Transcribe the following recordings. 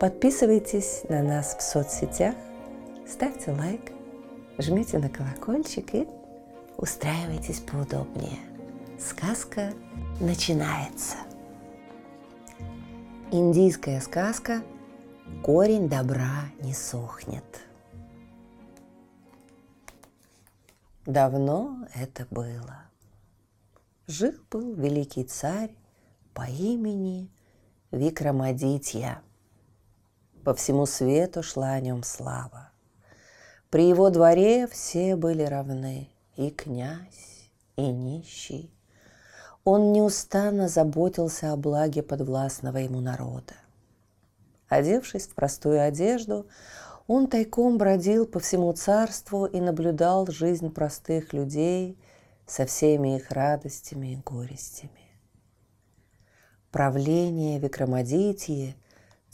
Подписывайтесь на нас в соцсетях, ставьте лайк, жмите на колокольчик и устраивайтесь поудобнее. Сказка начинается. Индийская сказка «Корень добра не сохнет». Давно это было. Жил-был великий царь по имени Викрамадитья. По всему свету шла о нем слава. При его дворе все были равны, и князь, и нищий. Он неустанно заботился о благе подвластного ему народа. Одевшись в простую одежду, он тайком бродил по всему царству и наблюдал жизнь простых людей со всеми их радостями и горестями. Правление Викрамадитии,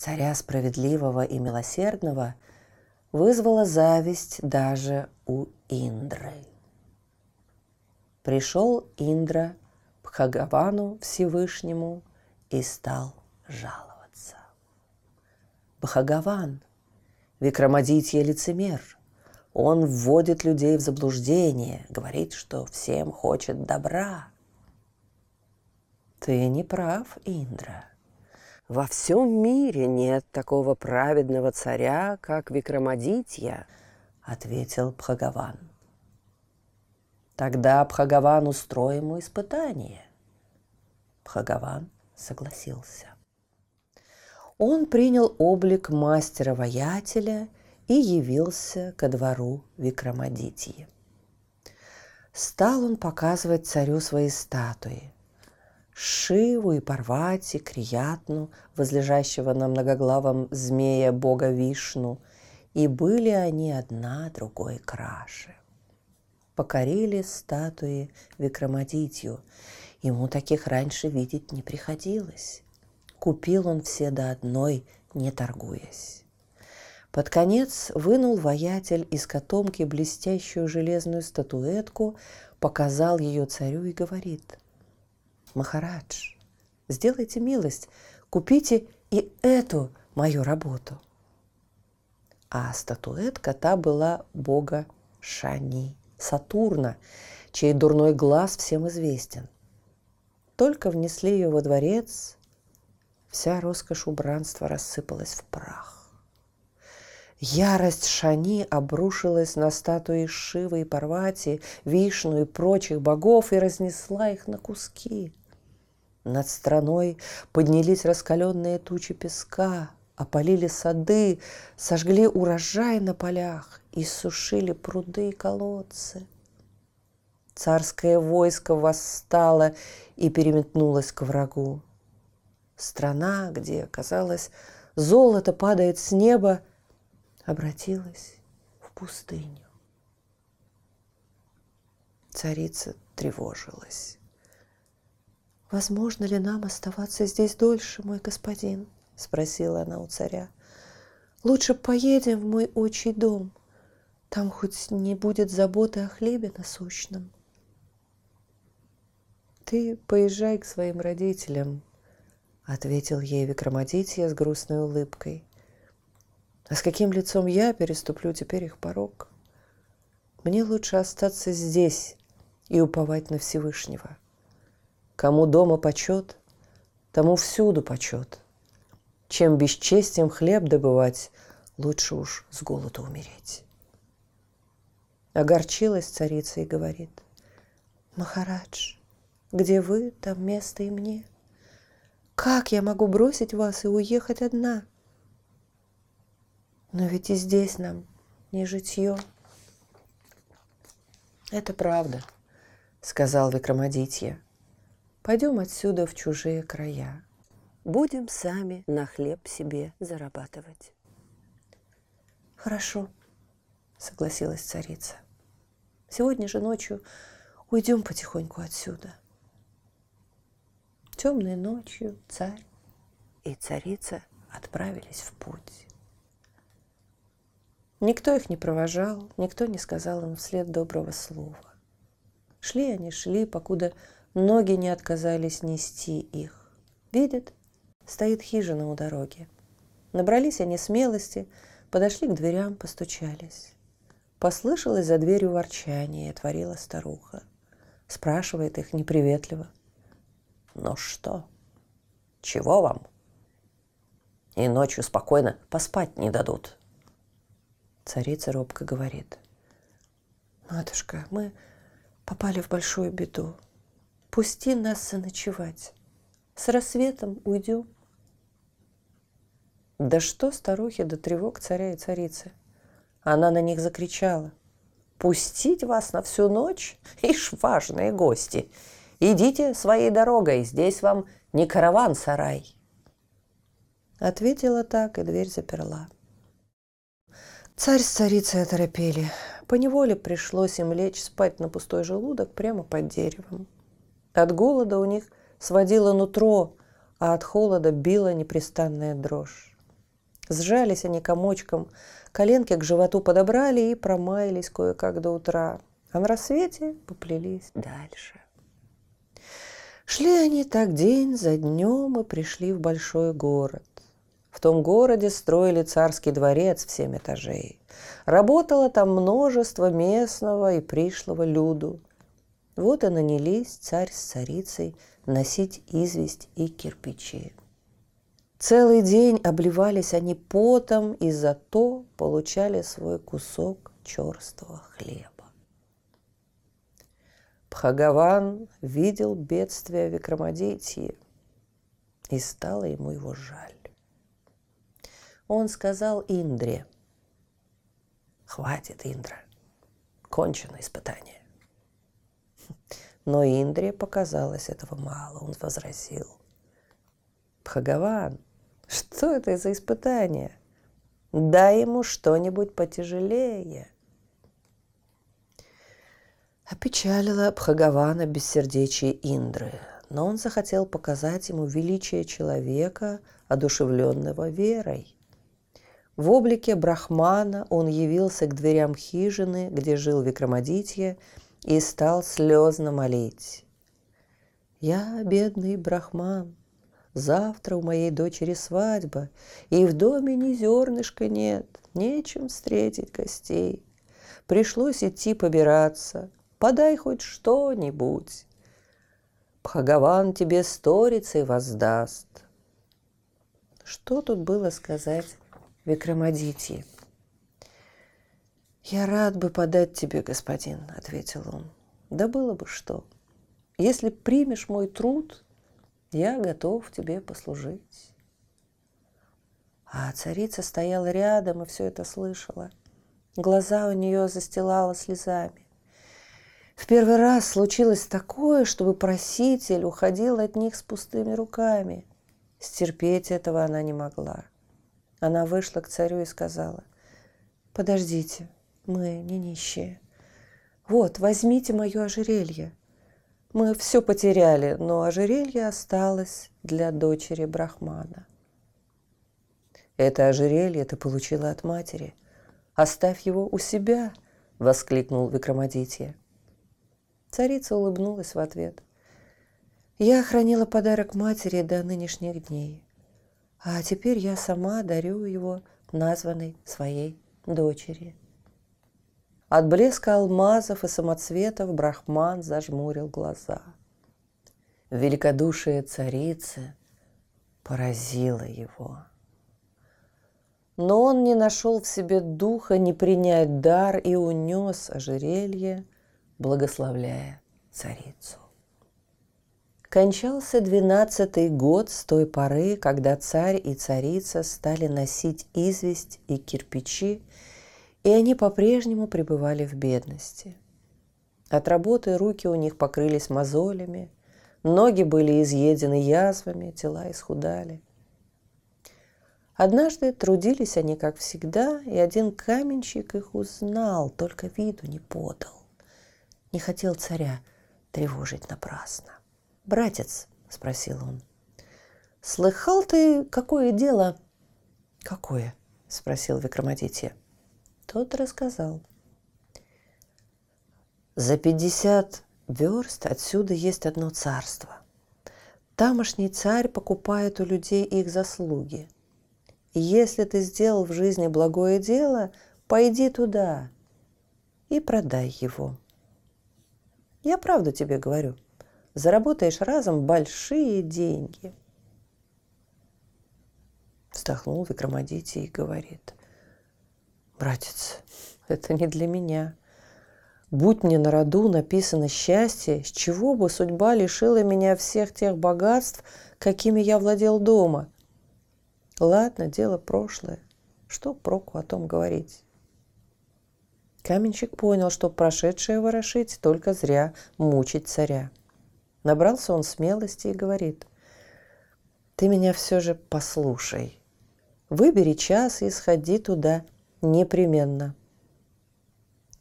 царя справедливого и милосердного, вызвало зависть даже у Индры. Пришел Индра Бхагавану Всевышнему и стал жаловаться. Бхагаван, Викрамадитья лицемер, он вводит людей в заблуждение, говорит, что всем хочет добра. Ты не прав, Индра. Во всем мире нет такого праведного царя, как Викрамадитья, ответил Бхагаван. Тогда Бхагаван устрой ему испытание. Бхагаван согласился. Он принял облик мастера-воятеля и явился ко двору Викрамадитии. Стал он показывать царю свои статуи. Шиву и Парвати, Криятну, возлежащего на многоглавом змея бога Вишну, и были они одна другой краше покорили статуи Викрамадитью. Ему таких раньше видеть не приходилось. Купил он все до одной, не торгуясь. Под конец вынул воятель из котомки блестящую железную статуэтку, показал ее царю и говорит, «Махарадж, сделайте милость, купите и эту мою работу». А статуэтка та была бога Шани. Сатурна, чей дурной глаз всем известен. Только внесли ее во дворец, вся роскошь убранства рассыпалась в прах. Ярость Шани обрушилась на статуи Шивы и Парвати, Вишну и прочих богов и разнесла их на куски. Над страной поднялись раскаленные тучи песка, опалили сады, сожгли урожай на полях и сушили пруды и колодцы. Царское войско восстало и переметнулось к врагу. Страна, где, казалось, золото падает с неба, обратилась в пустыню. Царица тревожилась. «Возможно ли нам оставаться здесь дольше, мой господин?» — спросила она у царя. «Лучше поедем в мой отчий дом. Там хоть не будет заботы о хлебе насущном». «Ты поезжай к своим родителям», — ответил ей Викрамадитья с грустной улыбкой. «А с каким лицом я переступлю теперь их порог? Мне лучше остаться здесь и уповать на Всевышнего. Кому дома почет, тому всюду почет. Чем бесчестием хлеб добывать, лучше уж с голоду умереть. Огорчилась царица и говорит, «Махарадж, где вы, там место и мне. Как я могу бросить вас и уехать одна? Но ведь и здесь нам не житье». «Это правда», — сказал Викрамадитья. «Пойдем отсюда в чужие края. будем сами на хлеб себе зарабатывать. Хорошо, согласилась царица. Сегодня же ночью уйдем потихоньку отсюда. Темной ночью царь и царица отправились в путь. Никто их не провожал, никто не сказал им вслед доброго слова. Шли они, шли, покуда ноги не отказались нести их. Видят, стоит хижина у дороги. Набрались они смелости, подошли к дверям, постучались. Послышалось за дверью ворчание, и отворила старуха. Спрашивает их неприветливо. «Ну что? Чего вам?» И ночью спокойно поспать не дадут. Царица робко говорит. «Матушка, мы попали в большую беду. Пусти нас заночевать. С рассветом уйдем. Да что старухи до тревог царя и царицы? Она на них закричала. «Пустить вас на всю ночь? Ишь, важные гости! Идите своей дорогой, здесь вам не караван-сарай!» Ответила так, и дверь заперла. Царь с царицей оторопели. Поневоле пришлось им лечь спать на пустой желудок прямо под деревом. От голода у них сводило нутро, а от холода била непрестанная дрожь. Сжались они комочком, коленки к животу подобрали и промаялись кое-как до утра, а на рассвете поплелись дальше. Шли они так день за днем и пришли в большой город. В том городе строили царский дворец в семь этажей. Работало там множество местного и пришлого люду. Вот и нанялись царь с царицей носить известь и кирпичи. Целый день обливались они потом и зато получали свой кусок черствого хлеба. Пхагаван видел бедствие Викрамадитии, и стало ему его жаль он сказал Индре, «Хватит, Индра, кончено испытание». Но Индре показалось этого мало. Он возразил, «Бхагаван, что это за испытание? Дай ему что-нибудь потяжелее». Опечалила Бхагавана бессердечие Индры, но он захотел показать ему величие человека, одушевленного верой – в облике брахмана он явился к дверям хижины, где жил Викрамадитья, и стал слезно молить. «Я бедный брахман, завтра у моей дочери свадьба, и в доме ни зернышка нет, нечем встретить гостей. Пришлось идти побираться, подай хоть что-нибудь. Бхагаван тебе сторицей воздаст». Что тут было сказать Викрамадитьи. «Я рад бы подать тебе, господин», — ответил он. «Да было бы что. Если примешь мой труд, я готов тебе послужить». А царица стояла рядом и все это слышала. Глаза у нее застилала слезами. В первый раз случилось такое, чтобы проситель уходил от них с пустыми руками. Стерпеть этого она не могла. Она вышла к царю и сказала, «Подождите, мы не нищие. Вот, возьмите мое ожерелье. Мы все потеряли, но ожерелье осталось для дочери Брахмана». «Это ожерелье ты получила от матери. Оставь его у себя!» — воскликнул Викрамадитья. Царица улыбнулась в ответ. «Я хранила подарок матери до нынешних дней. А теперь я сама дарю его названной своей дочери. От блеска алмазов и самоцветов Брахман зажмурил глаза. Великодушие царицы поразило его. Но он не нашел в себе духа не принять дар и унес ожерелье, благословляя царицу. Кончался двенадцатый год с той поры, когда царь и царица стали носить известь и кирпичи, и они по-прежнему пребывали в бедности. От работы руки у них покрылись мозолями, ноги были изъедены язвами, тела исхудали. Однажды трудились они, как всегда, и один каменщик их узнал, только виду не подал. Не хотел царя тревожить напрасно. «Братец», — спросил он, — «слыхал ты, какое дело?» «Какое?» — спросил Викрамадитья. Тот рассказал. За пятьдесят верст отсюда есть одно царство. Тамошний царь покупает у людей их заслуги — если ты сделал в жизни благое дело, пойди туда и продай его. Я правду тебе говорю. Заработаешь разом большие деньги. Вздохнул Викрамадити и говорит. Братец, это не для меня. Будь мне на роду написано счастье, с чего бы судьба лишила меня всех тех богатств, какими я владел дома – Ладно, дело прошлое. Что проку о том говорить? Каменщик понял, что прошедшее ворошить только зря мучить царя. Набрался он смелости и говорит, «Ты меня все же послушай. Выбери час и сходи туда непременно».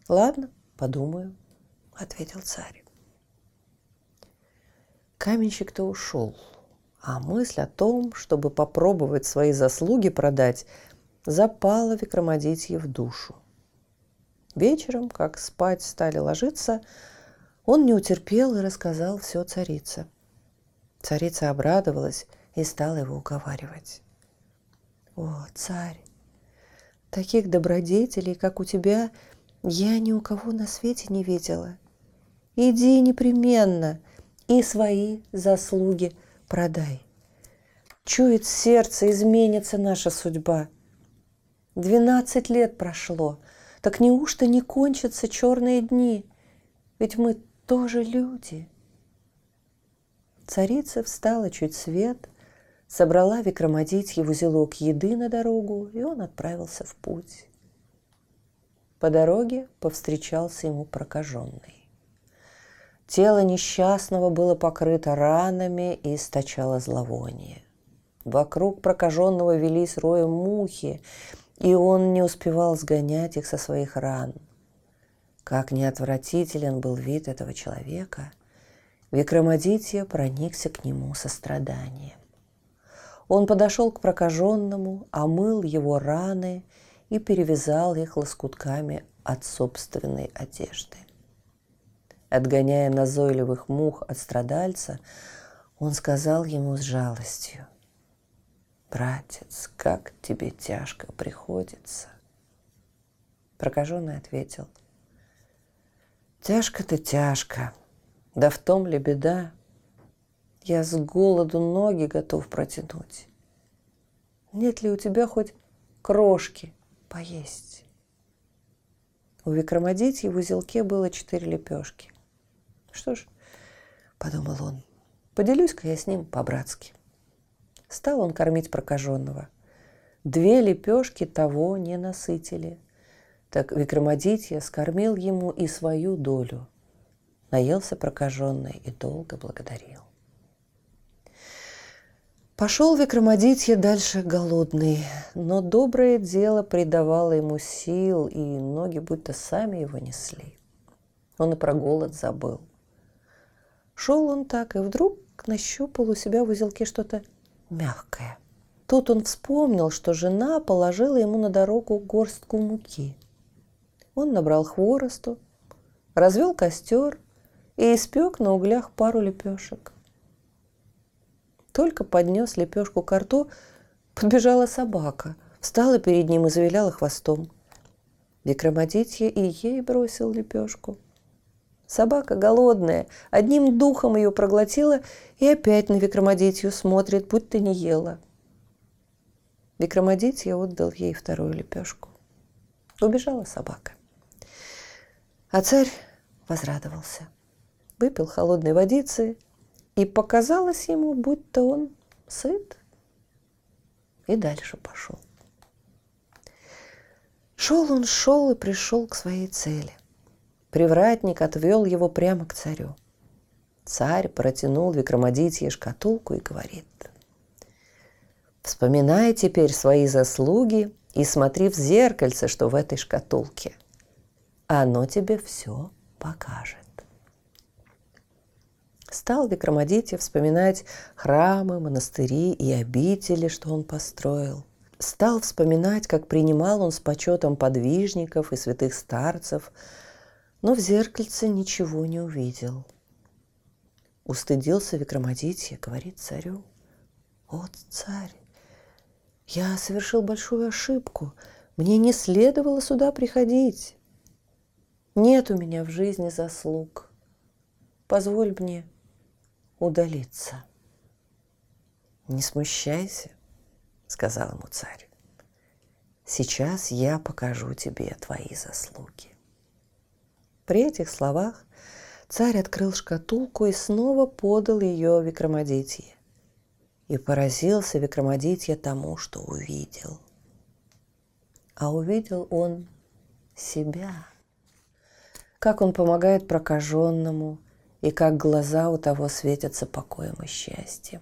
«Ладно, подумаю», — ответил царь. Каменщик-то ушел — а мысль о том, чтобы попробовать свои заслуги продать, запала Викрамадитье в душу. Вечером, как спать стали ложиться, он не утерпел и рассказал все царице. Царица обрадовалась и стала его уговаривать. «О, царь, таких добродетелей, как у тебя, я ни у кого на свете не видела. Иди непременно и свои заслуги – продай. Чует сердце, изменится наша судьба. Двенадцать лет прошло, так неужто не кончатся черные дни? Ведь мы тоже люди. Царица встала чуть свет, собрала Викрамадитье в узелок еды на дорогу, и он отправился в путь. По дороге повстречался ему прокаженный. Тело несчастного было покрыто ранами и источало зловоние. Вокруг прокаженного велись роем мухи, и он не успевал сгонять их со своих ран. Как неотвратителен был вид этого человека, Викрамадитья проникся к нему состраданием. Он подошел к прокаженному, омыл его раны и перевязал их лоскутками от собственной одежды. Отгоняя назойливых мух от страдальца, он сказал ему с жалостью, «Братец, как тебе тяжко приходится!» Прокаженный ответил, «Тяжко-то тяжко, да в том ли беда? Я с голоду ноги готов протянуть. Нет ли у тебя хоть крошки поесть?» У Викрамадитьи в узелке было четыре лепешки. Что ж, подумал он, поделюсь-ка я с ним по-братски. Стал он кормить прокаженного. Две лепешки того не насытили. Так Викрамадитья скормил ему и свою долю. Наелся прокаженный и долго благодарил. Пошел Викрамадитья дальше голодный, но доброе дело придавало ему сил, и ноги будто сами его несли. Он и про голод забыл. Шел он так, и вдруг нащупал у себя в узелке что-то мягкое. Тут он вспомнил, что жена положила ему на дорогу горстку муки. Он набрал хворосту, развел костер и испек на углях пару лепешек. Только поднес лепешку к рту, подбежала собака, встала перед ним и завиляла хвостом. Викрамадитья и ей бросил лепешку – Собака голодная, одним духом ее проглотила и опять на Викрамадитью смотрит, будто не ела. Викрамадитья отдал ей вторую лепешку. Убежала собака. А царь возрадовался. Выпил холодной водицы, и показалось ему, будто он сыт. И дальше пошел. Шел он, шел и пришел к своей цели. Привратник отвел его прямо к царю. Царь протянул Викрамадитье шкатулку и говорит, «Вспоминай теперь свои заслуги и смотри в зеркальце, что в этой шкатулке. Оно тебе все покажет». Стал Викрамадитья вспоминать храмы, монастыри и обители, что он построил. Стал вспоминать, как принимал он с почетом подвижников и святых старцев, но в зеркальце ничего не увидел. Устыдился Викрамадитья, говорит царю, «Вот царь, я совершил большую ошибку, мне не следовало сюда приходить. Нет у меня в жизни заслуг. Позволь мне удалиться. Не смущайся, сказал ему царь. Сейчас я покажу тебе твои заслуги. При этих словах царь открыл шкатулку и снова подал ее Викрамадитье. И поразился Викрамадитье тому, что увидел. А увидел он себя. Как он помогает прокаженному, и как глаза у того светятся покоем и счастьем.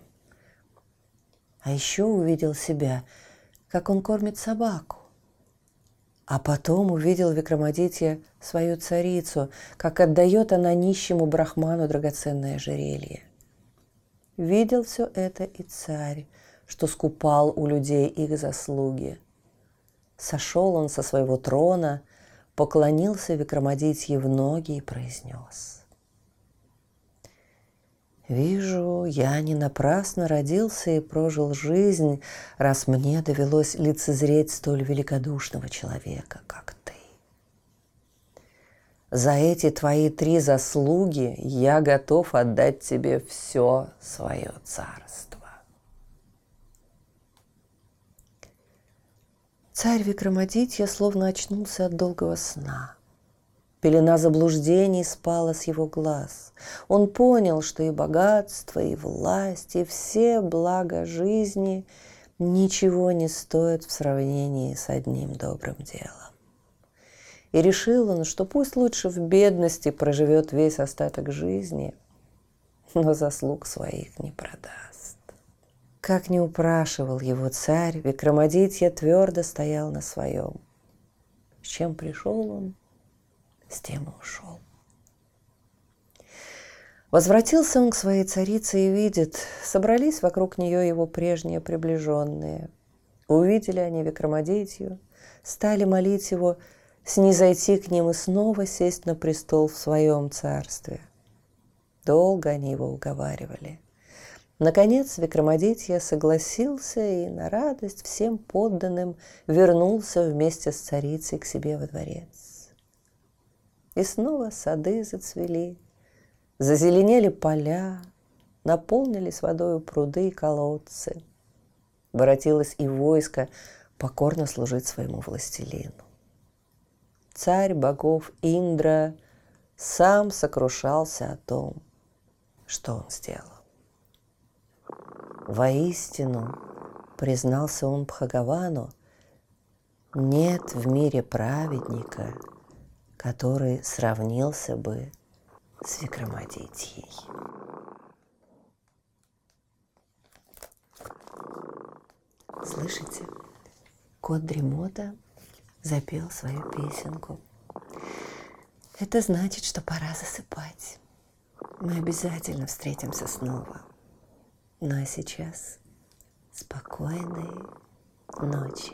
А еще увидел себя, как он кормит собаку. А потом увидел Викрамадитья свою царицу, как отдает она нищему брахману драгоценное ожерелье. Видел все это и царь, что скупал у людей их заслуги. Сошел он со своего трона, поклонился Викрамадитье в ноги и произнес – Вижу, я не напрасно родился и прожил жизнь, раз мне довелось лицезреть столь великодушного человека, как ты. За эти твои три заслуги я готов отдать тебе все свое царство. Царь Викрамадитья словно очнулся от долгого сна – Пелена заблуждений спала с его глаз. Он понял, что и богатство, и власть, и все блага жизни ничего не стоят в сравнении с одним добрым делом. И решил он, что пусть лучше в бедности проживет весь остаток жизни, но заслуг своих не продаст. Как не упрашивал его царь, Викрамадитья твердо стоял на своем. С чем пришел он – с тем и ушел. Возвратился он к своей царице и видит, собрались вокруг нее его прежние приближенные. Увидели они Викрамадитью, стали молить его снизойти к ним и снова сесть на престол в своем царстве. Долго они его уговаривали. Наконец Викрамадитья согласился и на радость всем подданным вернулся вместе с царицей к себе во дворец. И снова сады зацвели, зазеленели поля, наполнились водою пруды и колодцы. Воротилось и войско покорно служить своему властелину. Царь богов Индра сам сокрушался о том, что он сделал. Воистину, признался он Бхагавану, нет в мире праведника – который сравнился бы с Викрамадитьей. Слышите? Кот Дремота запел свою песенку. Это значит, что пора засыпать. Мы обязательно встретимся снова. Ну а сейчас спокойной ночи.